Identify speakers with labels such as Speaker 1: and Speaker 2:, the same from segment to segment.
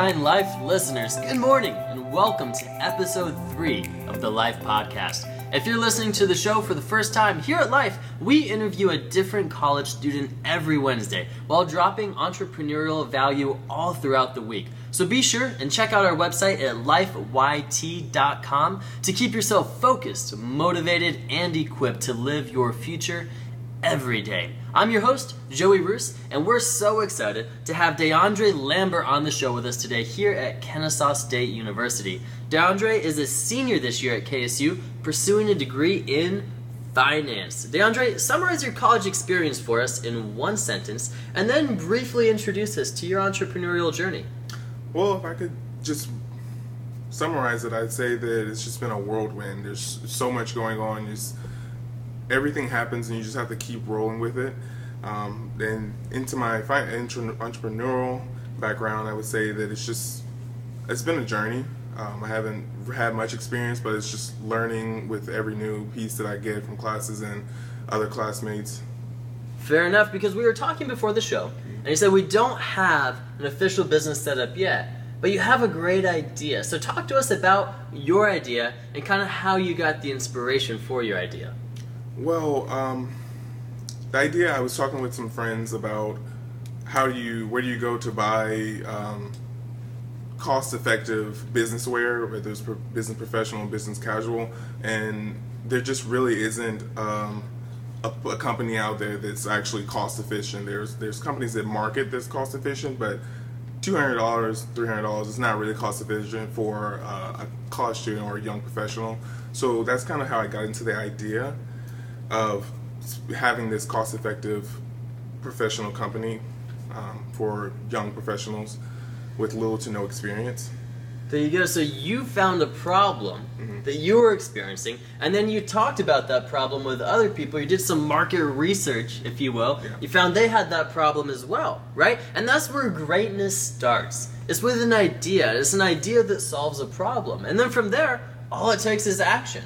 Speaker 1: Life listeners, good morning and welcome to episode 3 of the Life Podcast. If you're listening to the show for the first time, here at Life, we interview a different college student every Wednesday while dropping entrepreneurial value all throughout the week. So be sure and check out our website at lifeyt.com to keep yourself focused, motivated, and equipped to live your future every day. I'm your host, Joey Roos, and we're so excited to have DeAndre Lambert on the show with us today here at Kennesaw State University. DeAndre is a senior this year at KSU, pursuing a degree in finance. DeAndre, summarize your college experience for us in one sentence, and then briefly introduce us to your entrepreneurial journey.
Speaker 2: Well, if I could just summarize it, I'd say that it's just been a whirlwind. There's so much going on. Everything happens, and you just have to keep rolling with it. Um, then into my fi- entre- entrepreneurial background, I would say that it's just it's been a journey. Um, I haven't had much experience, but it's just learning with every new piece that I get from classes and other classmates.
Speaker 1: Fair enough, because we were talking before the show, and you said we don't have an official business set up yet, but you have a great idea. So talk to us about your idea and kind of how you got the inspiration for your idea.
Speaker 2: Well, um, the idea I was talking with some friends about how do you where do you go to buy um, cost effective business wear, whether it's business professional, business casual, and there just really isn't um, a, a company out there that's actually cost efficient. There's there's companies that market that's cost efficient, but two hundred dollars, three hundred dollars is not really cost efficient for uh, a college student or a young professional. So that's kind of how I got into the idea of having this cost effective professional company um, for young professionals with little to no experience.
Speaker 1: There you go. So you found a problem that you were experiencing, and then you talked about that problem with other people. You did some market research, if you will.
Speaker 2: Yeah.
Speaker 1: You found they had that problem as well, right? And that's where greatness starts. It's with an idea. It's an idea that solves a problem, and then from there, all it takes is action.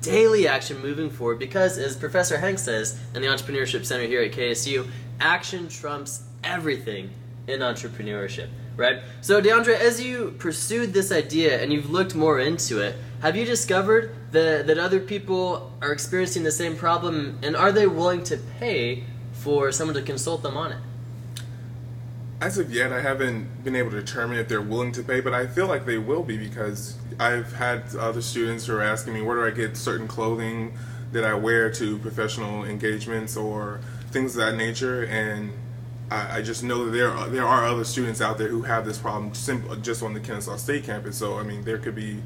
Speaker 1: Daily action moving forward because, as Professor Hank says in the Entrepreneurship Center here at KSU, action trumps everything in entrepreneurship, right? So, DeAndre, as you pursued this idea and you've looked more into it, have you discovered that, that other people are experiencing the same problem and are they willing to pay for someone to consult them on it?
Speaker 2: As of yet, I haven't been able to determine if they're willing to pay, but I feel like they will be because I've had other students who are asking me where do I get certain clothing that I wear to professional engagements or things of that nature, and I, I just know that there are, there are other students out there who have this problem simple, just on the Kennesaw State campus. So I mean, there could be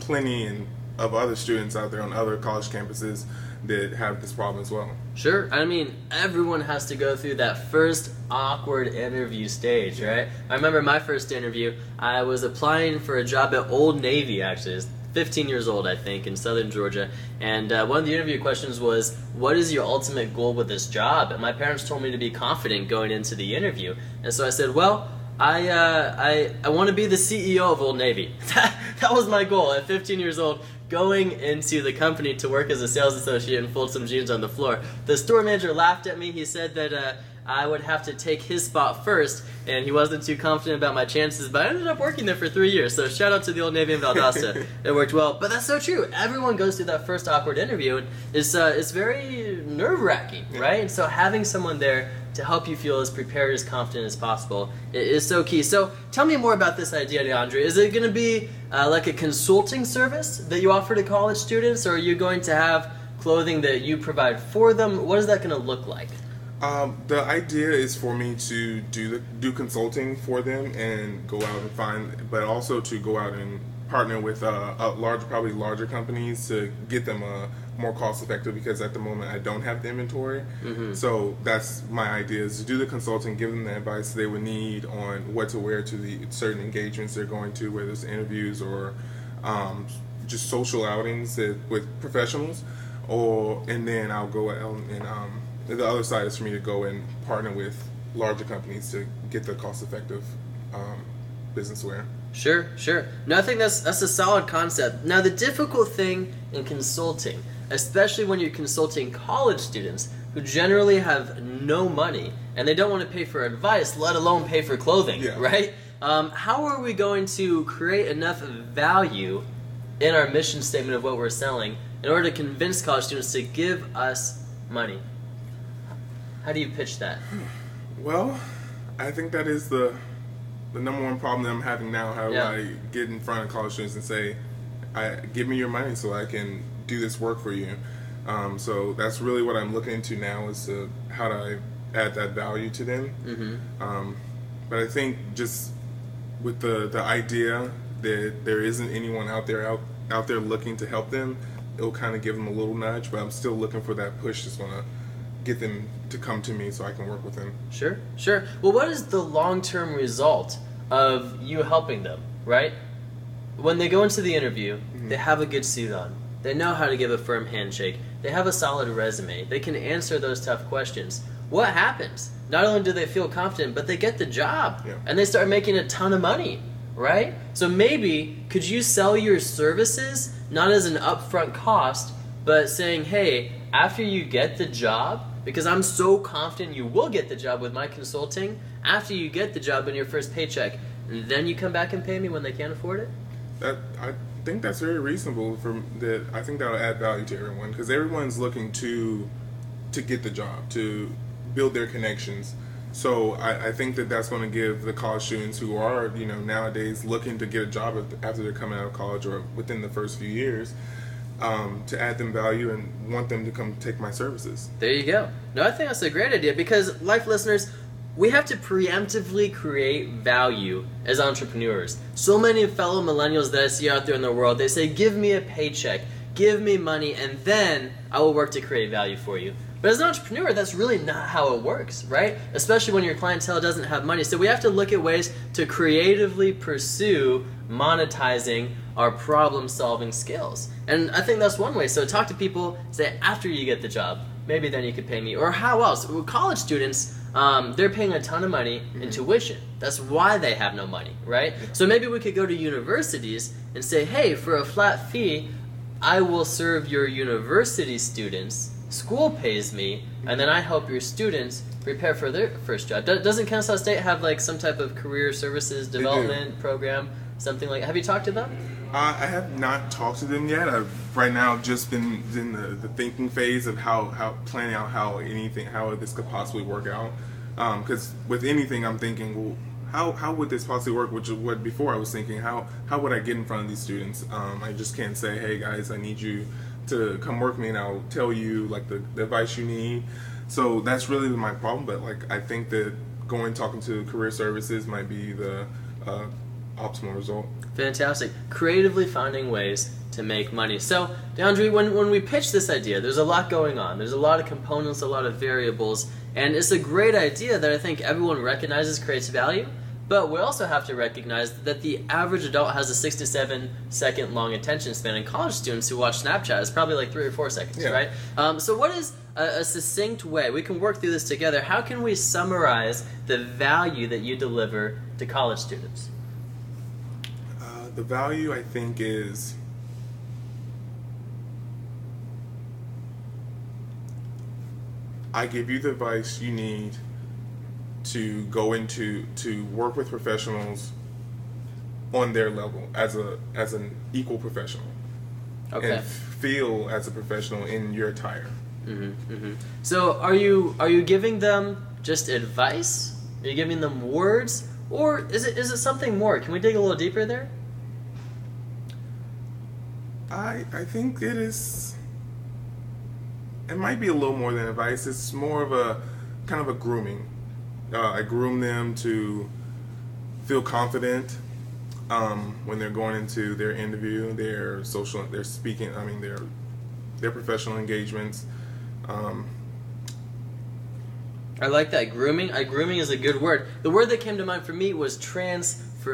Speaker 2: plenty and of other students out there on other college campuses that have this problem as well.
Speaker 1: Sure. I mean, everyone has to go through that first awkward interview stage, right? I remember my first interview, I was applying for a job at Old Navy, actually. 15 years old, I think, in southern Georgia. And uh, one of the interview questions was, What is your ultimate goal with this job? And my parents told me to be confident going into the interview. And so I said, Well, I, uh, I, I want to be the CEO of Old Navy. that was my goal at 15 years old going into the company to work as a sales associate and fold some jeans on the floor. The store manager laughed at me. He said that uh, I would have to take his spot first, and he wasn't too confident about my chances. But I ended up working there for three years. So shout out to the Old Navy in Valdosta. it worked well. But that's so true. Everyone goes through that first awkward interview, and it's uh, it's very nerve wracking, right? And so having someone there to help you feel as prepared as confident as possible i- is so key. So tell me more about this idea, DeAndre. Is it going to be uh, like a consulting service that you offer to college students, or are you going to have clothing that you provide for them? What is that going to look like?
Speaker 2: Um, the idea is for me to do the, do consulting for them and go out and find, but also to go out and partner with uh, a large, probably larger companies to get them a more cost effective. Because at the moment I don't have the inventory, so that's my idea is to do the consulting, give them the advice they would need on what to wear to the certain engagements they're going to, whether it's interviews or um, just social outings that, with professionals, or and then I'll go and um, the other side is for me to go and partner with larger companies to get the cost effective um, business wear.
Speaker 1: Sure, sure. No, I think that's that's a solid concept. Now, the difficult thing in consulting, especially when you're consulting college students who generally have no money and they don't want to pay for advice, let alone pay for clothing,
Speaker 2: Yeah.
Speaker 1: right? Um, how are we going to create enough value in our mission statement of what we're selling in order to convince college students to give us money? How do you pitch that?
Speaker 2: Well, I think that is the the number one problem that I'm having now. How
Speaker 1: Yeah.
Speaker 2: do I get in front of college students and say, "I give me your money so I can do this work for you." Um, so that's really what I'm looking into now is to how do I add that value to them.
Speaker 1: Mm-hmm.
Speaker 2: Um, but I think just with the the idea that there isn't anyone out there out out there looking to help them, it'll kind of give them a little nudge. But I'm still looking for that push that's gonna get them to come to me so I can work with them.
Speaker 1: Sure, sure. Well, what is the long term result of you helping them, right? When they go into the interview, they have a good suit on. They know how to give a firm handshake. They have a solid resume. They can answer those tough questions. What happens? Not only do they feel confident, but they get the job
Speaker 2: Yeah.
Speaker 1: and they start making a ton of money, right? So maybe could you sell your services not as an upfront cost, but saying, "Hey, after you get the job, because I'm so confident you will get the job with my consulting, after you get the job in your first paycheck, then you come back and pay me when they can't afford it?"
Speaker 2: That I think that's very reasonable. For that, I think that'll add value to everyone because everyone's looking to to get the job to build their connections. So I, I think that that's going to give the college students who are you know nowadays looking to get a job after they're coming out of college or within the first few years um, to add them value and want them to come take my services.
Speaker 1: There you go. No, I think that's a great idea because, life listeners, we have to preemptively create value as entrepreneurs. So many fellow millennials that I see out there in the world, they say, Give me a paycheck, give me money, and then I will work to create value for you. But as an entrepreneur, that's really not how it works, right? Especially when your clientele doesn't have money. So we have to look at ways to creatively pursue monetizing our problem solving skills. And I think that's one way. So talk to people, say, after you get the job, maybe then you could pay me. Or how else? Well, college students, um, they're paying a ton of money in tuition. That's why they have no money, right? So maybe we could go to universities and say, hey, for a flat fee, I will serve your university students. School pays me, and then I help your students prepare for their first job. Do- Doesn't Kennesaw State have like some type of career services development program, something like? Have you talked to them?
Speaker 2: Uh, I have not talked to them yet. I've right now just been in the, the thinking phase of how, how planning out how anything how this could possibly work out. Because with anything, I'm thinking, well, how, how would this possibly work? Which is what before I was thinking, how how would I get in front of these students? Um, I just can't say, hey guys, I need you to come work with me, and I'll tell you like the, the advice you need. So that's really my problem. But like I think that going talking to career services might be the uh, optimal result.
Speaker 1: Fantastic. Creatively finding ways to make money. So, DeAndre, when, when we pitch this idea, there's a lot going on. There's a lot of components, a lot of variables, and it's a great idea that I think everyone recognizes creates value. But we also have to recognize that the average adult has a six to seven second long attention span, and college students who watch Snapchat is probably like three or four seconds,
Speaker 2: Yeah.
Speaker 1: right? Um, so, what is a, a succinct way? We can work through this together. How can we summarize the value that you deliver to college students?
Speaker 2: The value I think is I give you the advice you need to go into to work with professionals on their level as a as an equal professional
Speaker 1: Okay.
Speaker 2: and feel as a professional in your attire.
Speaker 1: hmm hmm So are you are you giving them just advice? Are you giving them words, or is it is it something more? Can we dig a little deeper there?
Speaker 2: I I think it is. It might be a little more than advice. It's more of a kind of a grooming. Uh, I groom them to feel confident um, when they're going into their interview, their social, their speaking. I mean, their their professional engagements. Um,
Speaker 1: I like that grooming. I grooming is a good word. The word that came to mind for me was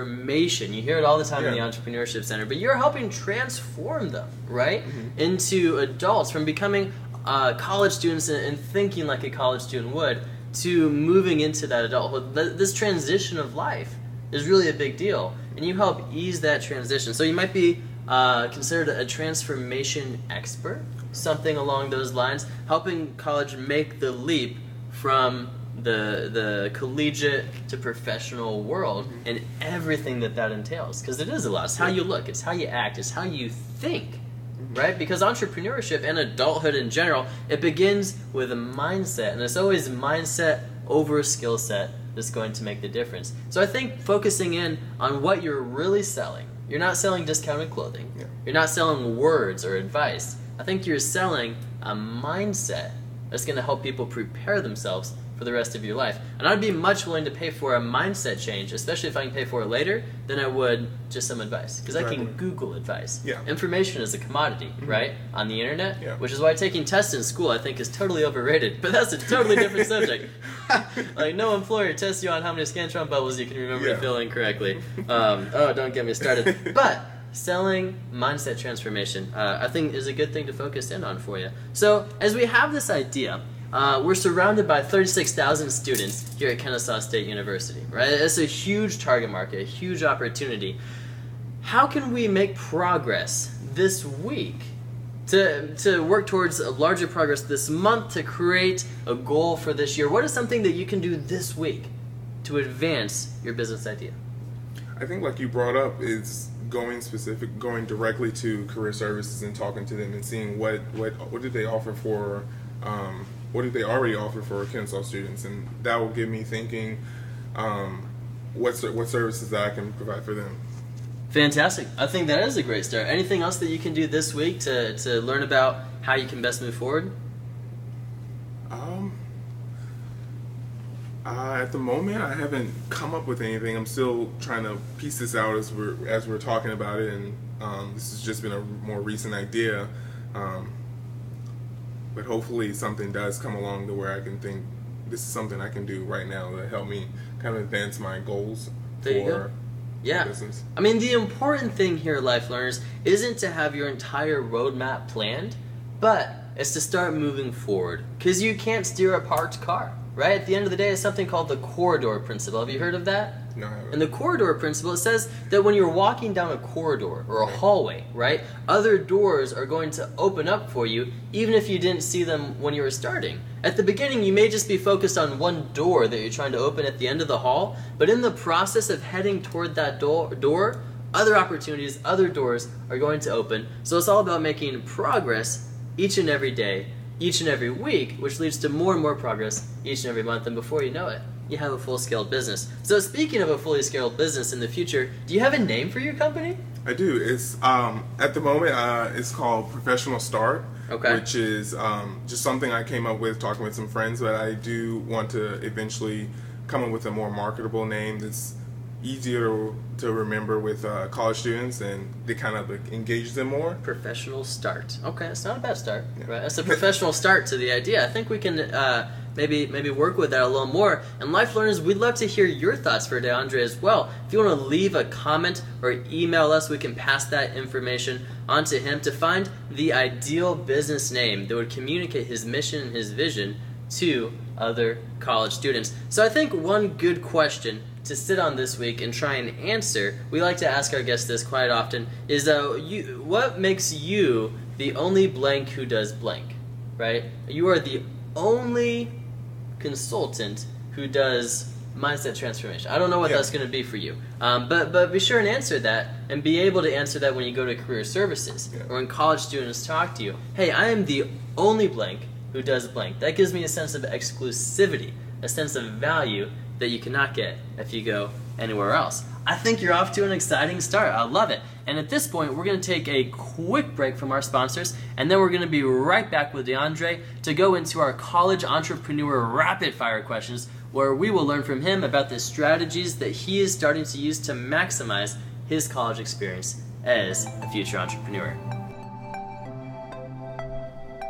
Speaker 1: transformation. You hear it all the time in the entrepreneurship center, but you're helping transform them, right,
Speaker 2: Mm-hmm.
Speaker 1: into adults from becoming uh, college students and, and thinking like a college student would to moving into that adulthood. This transition of life is really a big deal, and you help ease that transition. So you might be uh, considered a transformation expert, something along those lines, helping college make the leap from the the collegiate to professional world mm-hmm. and everything that that entails. Because it is a lot. It's how you look. It's how you act. It's how you think mm-hmm. right? Because entrepreneurship and adulthood in general it begins with a mindset. And it's always mindset over a skill set that's going to make the difference. So i think focusing in on what you're really selling. You're not selling discounted clothing.
Speaker 2: Yeah.
Speaker 1: you're not selling words or advice. I think you're selling a mindset that's going to help people prepare themselves for the rest of your life. And I'd be much willing to pay for a mindset change, especially if I can pay for it later, than I would just some advice. Because I can Google advice.
Speaker 2: Yeah.
Speaker 1: Information is a commodity, right? On the internet,
Speaker 2: Yeah.
Speaker 1: which is why taking tests in school I think is totally overrated. But that's a totally different subject. like no employer tests you on how many Scantron bubbles you can remember
Speaker 2: Yeah.
Speaker 1: to fill in correctly. Um, oh, don't get me started. But selling mindset transformation, uh, I think, is a good thing to focus in on for you. So as we have this idea. Uh, we're surrounded by 36,000 students here at Kennesaw State University, right? It's a huge target market, a huge opportunity. How can we make progress this week to, to work towards a larger progress this month to create a goal for this year? What is something that you can do this week to advance your business idea?
Speaker 2: I think, like you brought up, is going specific, going directly to career services and talking to them and seeing what what what did they offer for, um, what did they already offer for Kennesaw students, and that will get me thinking, um, what what services that I can provide for them.
Speaker 1: Fantastic. I think that is a great start. Anything else that you can do this week to, to learn about how you can best move forward?
Speaker 2: Um, uh, at the moment, I haven't come up with anything. I'm still trying to piece this out as we're as we're talking about it, and um, this has just been a more recent idea. Um, but hopefully, something does come along to where I can think this is something I can do right now to help me kind of advance my goals
Speaker 1: There you
Speaker 2: for
Speaker 1: go. Yeah.
Speaker 2: business.
Speaker 1: I mean, the important thing here, life learners, isn't to have your entire roadmap planned, but it's to start moving forward. Because you can't steer a parked car, right? At the end of the day, it's something called the corridor principle. Have you heard of that?
Speaker 2: No.
Speaker 1: In the corridor principle, it says that when you're walking down a corridor or a hallway, right, other doors are going to open up for you even if you didn't see them when you were starting. At the beginning, you may just be focused on one door that you're trying to open at the end of the hall, but in the process of heading toward that door, door other opportunities, other doors are going to open. So it's all about making progress each and every day, each and every week, which leads to more and more progress each and every month. And before you know it, you have a full scaled business. So, speaking of a fully scaled business in the future, do you have a name for your company?
Speaker 2: I do. It's um, at the moment uh, it's called Professional Start,
Speaker 1: Okay.
Speaker 2: which is um, just something I came up with talking with some friends. But I do want to eventually come up with a more marketable name that's easier to, remember with uh, college students and they kind of like, engage them more.
Speaker 1: Professional start. Okay, it's not a bad start.
Speaker 2: Yeah.
Speaker 1: Right, that's a professional start to the idea. I think we can uh, maybe maybe work with that a little more. And life learners, we'd love to hear your thoughts for DeAndre as well. If you want to leave a comment or email us, we can pass that information on to him to find the ideal business name that would communicate his mission and his vision to other college students. So I think one good question to sit on this week and try and answer, we like to ask our guests this quite often, is uh, you, what makes you the only blank who does blank, right? You are the only consultant who does mindset transformation. I don't know what
Speaker 2: Yeah.
Speaker 1: that's going to be for you, um, but but be sure and answer that, and be able to answer that when you go to career services
Speaker 2: Yeah.
Speaker 1: or when college students talk to you. Hey, I am the only blank who does blank. That gives me a sense of exclusivity, a sense of value that you cannot get if you go anywhere else. I think you're off to an exciting start. I love it. And at this point, we're going to take a quick break from our sponsors, and then we're going to be right back with DeAndre to go into our college entrepreneur rapid fire questions, where we will learn from him about the strategies that he is starting to use to maximize his college experience as a future entrepreneur.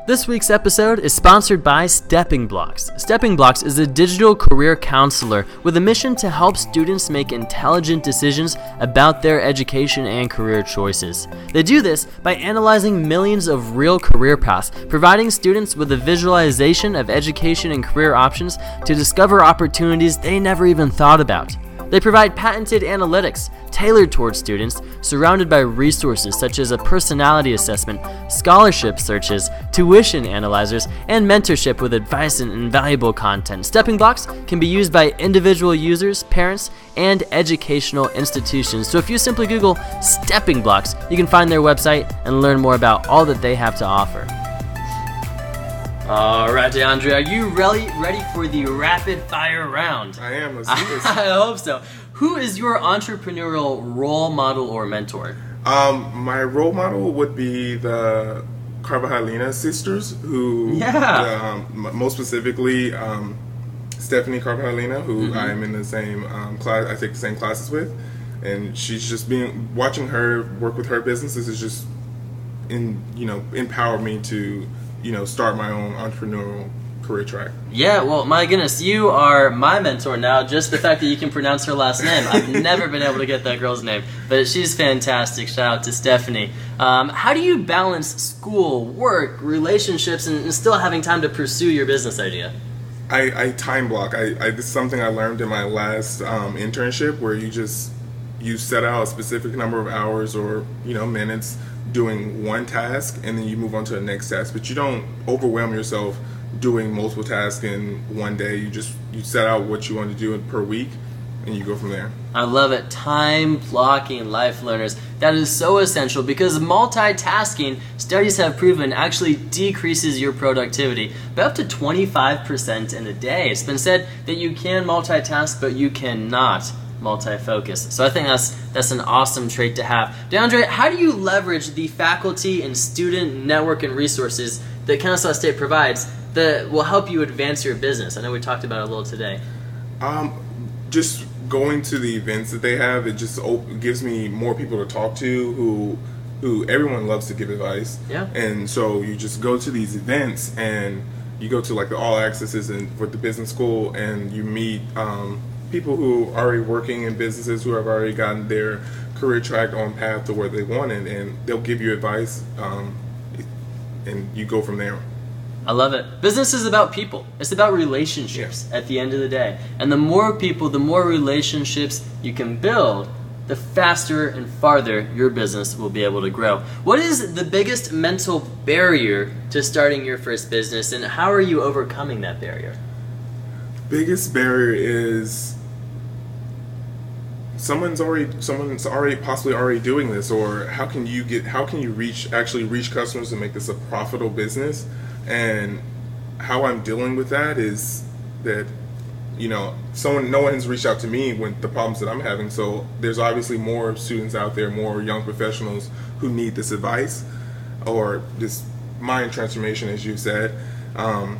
Speaker 1: This week's episode is sponsored by Stepping Blocks. Stepping Blocks is a digital career counselor with a mission to help students make intelligent decisions about their education and career choices. They do this by analyzing millions of real career paths, providing students with a visualization of education and career options to discover opportunities they never even thought about. They provide patented analytics tailored towards students, surrounded by resources such as a personality assessment, scholarship searches, tuition analyzers, and mentorship with advice and invaluable content. Stepping Blocks can be used by individual users, parents, and educational institutions. So if you simply Google Stepping Blocks, you can find their website and learn more about all that they have to offer. All right, DeAndre, are you really ready for the rapid fire round?
Speaker 2: I am. Let's do this.
Speaker 1: I hope so. Who is your entrepreneurial role model or mentor?
Speaker 2: Um, my role model would be the Carvajal sisters, who,
Speaker 1: Yeah.
Speaker 2: um, m- most specifically, um, Stephanie Carvajal, who
Speaker 1: Mm-hmm.
Speaker 2: I'm in the same um, class, I take the same classes with, and she's just being watching her work with her businesses is just in you know empowered me to you know start my own entrepreneurial career track.
Speaker 1: Yeah, well, my goodness, you are my mentor now. Just the fact that you can pronounce her last name. I've never been able to get that girl's name, but she's fantastic. Shout out to Stephanie. Um, how do you balance school, work, relationships, and, and still having time to pursue your business idea?
Speaker 2: I, I time block. I, I this is something I learned in my last um, internship where you just you set out a specific number of hours or you know minutes doing one task and then you move on to the next task. But you don't overwhelm yourself doing multiple tasks in one day. You just you set out what you want to do per week and you go from there.
Speaker 1: I love it. Time blocking life learners. That is so essential because multitasking, studies have proven, actually decreases your productivity by up to 25% in a day. It's been said that you can multitask, but you cannot multi-focus. So I think that's that's an awesome trait to have. DeAndre, how do you leverage the faculty and student network and resources that Kennesaw State provides that will help you advance your business? I know we talked about it a little today.
Speaker 2: Um, just going to the events that they have, it just op- gives me more people to talk to who who everyone loves to give advice.
Speaker 1: Yeah.
Speaker 2: And so you just go to these events and you go to like the all accesses and with the business school and you meet um, people who are already working in businesses who have already gotten their career track on path to where they want it and they'll give you advice um, and you go from there.
Speaker 1: I love it. Business is about people. It's about relationships at the end of the day. And the more people, the more relationships you can build, the faster and farther your business will be able to grow. What is the biggest mental barrier to starting your first business and how are you overcoming that barrier?
Speaker 2: biggest barrier is someone's already someone's already possibly already doing this or how can you get how can you reach actually reach customers and make this a profitable business? And how i'm dealing with that is that you know someone no one has reached out to me with the problems that i'm having. So there's obviously more students out there more young professionals who need this advice or this mind transformation as you said. Um,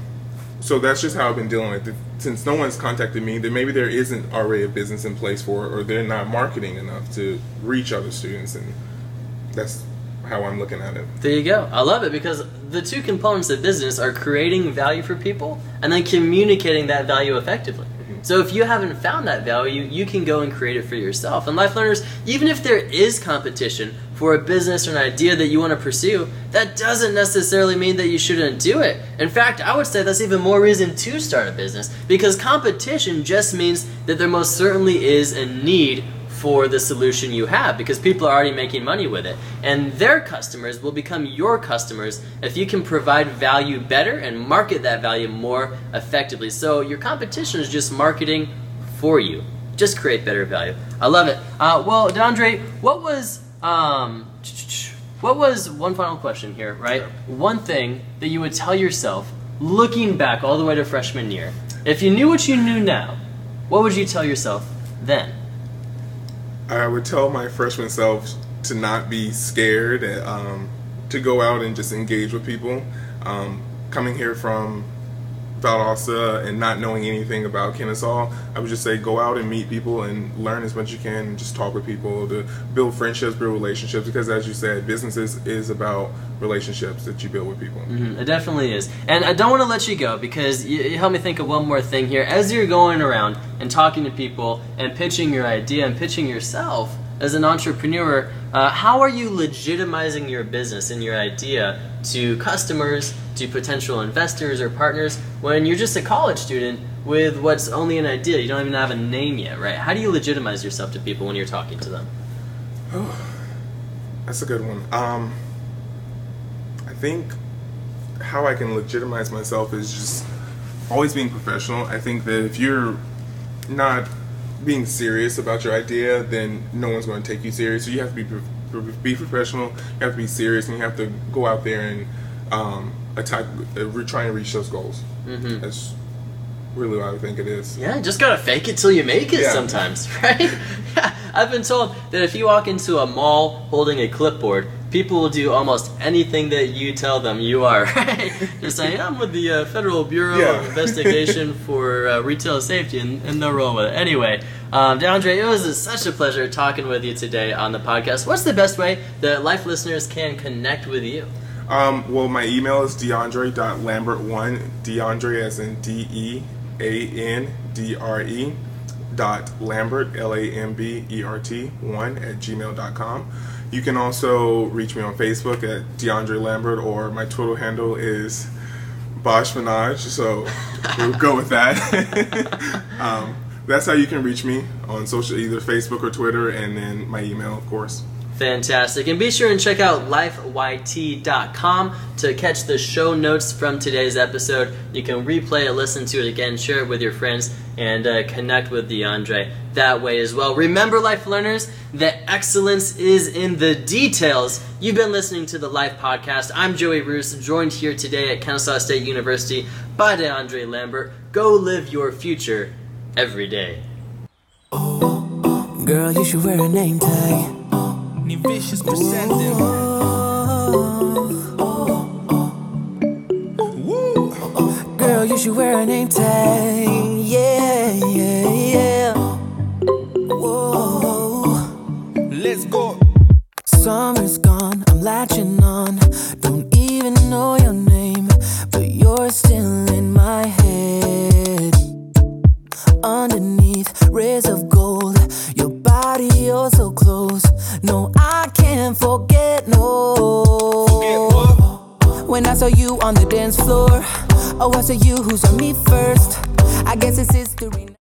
Speaker 2: so that's just how I've been dealing with it. Since no one's contacted me, then maybe there isn't already a business in place for it, or they're not marketing enough to reach other students, and that's how I'm looking at it.
Speaker 1: There you go. I love it because the two components of business are creating value for people and then communicating that value effectively. So if you haven't found that value, you can go and create it for yourself. And life learners, even if there is competition for a business or an idea that you want to pursue, that doesn't necessarily mean that you shouldn't do it. In fact, I would say that's even more reason to start a business because competition just means that there most certainly is a need for the solution you have because people are already making money with it. And their customers will become your customers if you can provide value better and market that value more effectively. So your competition is just marketing for you. Just create better value. I love it. Uh, well, Dondre, what was um, what was one final question here, right? One thing that you would tell yourself looking back all the way to freshman year. If you knew what you knew now, what would you tell yourself then?
Speaker 2: I would tell my freshman self to not be scared, um, to go out and just engage with people. Um, coming here from Valdosta and not knowing anything about Kennesaw, I would just say go out and meet people and learn as much as you can and just talk with people to build friendships, build relationships. Because as you said, businesses is, about relationships that you build with people.
Speaker 1: Mhm, It definitely is. And I don't want to let you go because you, you helped me think of one more thing here. As you're going around and talking to people and pitching your idea and pitching yourself as an entrepreneur, uh, how are you legitimizing your business and your idea to customers, to potential investors or partners when you're just a college student with what's only an idea. You don't even have a name yet, right? How do you legitimize yourself to people when you're talking to them?
Speaker 2: That's a good one. Um, I think how I can legitimize myself is just always being professional. I think that if you're not being serious about your idea, then no one's going to take you serious. So you have to be be professional. You have to be serious, and you have to go out there and um, attack, uh, re- try and reach those goals.
Speaker 1: Mhm.
Speaker 2: That's really what I think it is.
Speaker 1: Yeah, just gotta fake it till you make it
Speaker 2: Yeah.
Speaker 1: sometimes, right? yeah, I've been told that if you walk into a mall holding a clipboard, people will do almost anything that you tell them you are, right? Just say, I'm with the uh, Federal Bureau
Speaker 2: Yeah.
Speaker 1: of Investigation for uh, Retail Safety, and, and they'll roll with it. Anyway, um, DeAndre, it was such a pleasure talking with you today on the podcast. What's the best way that life listeners can connect with you?
Speaker 2: Um, well, my email is deandre.lambert1, DeAndre as in D E A N D R E, dot Lambert, L A M B E R T, 1 at gmail.com. You can also reach me on Facebook at DeAndre Lambert, or my Twitter handle is Bosch Minaj, so we'll go with that. um, that's how you can reach me on social, either Facebook or Twitter, and then my email, of course.
Speaker 1: Fantastic. And be sure and check out lifeyt.com to catch the show notes from today's episode. You can replay it, listen to it again, share it with your friends, and uh, connect with DeAndre that way as well. Remember, life learners, that excellence is in the details. You've been listening to the Life Podcast. I'm Joey Roos, joined here today at Kennesaw State University by DeAndre Lambert. Go live your future every day.
Speaker 3: Girl, you should wear a name tag.
Speaker 4: Vicious presenting.
Speaker 3: Girl, you should wear a name tag. Yeah, yeah, yeah. Whoa.
Speaker 4: Let's go.
Speaker 3: Summer's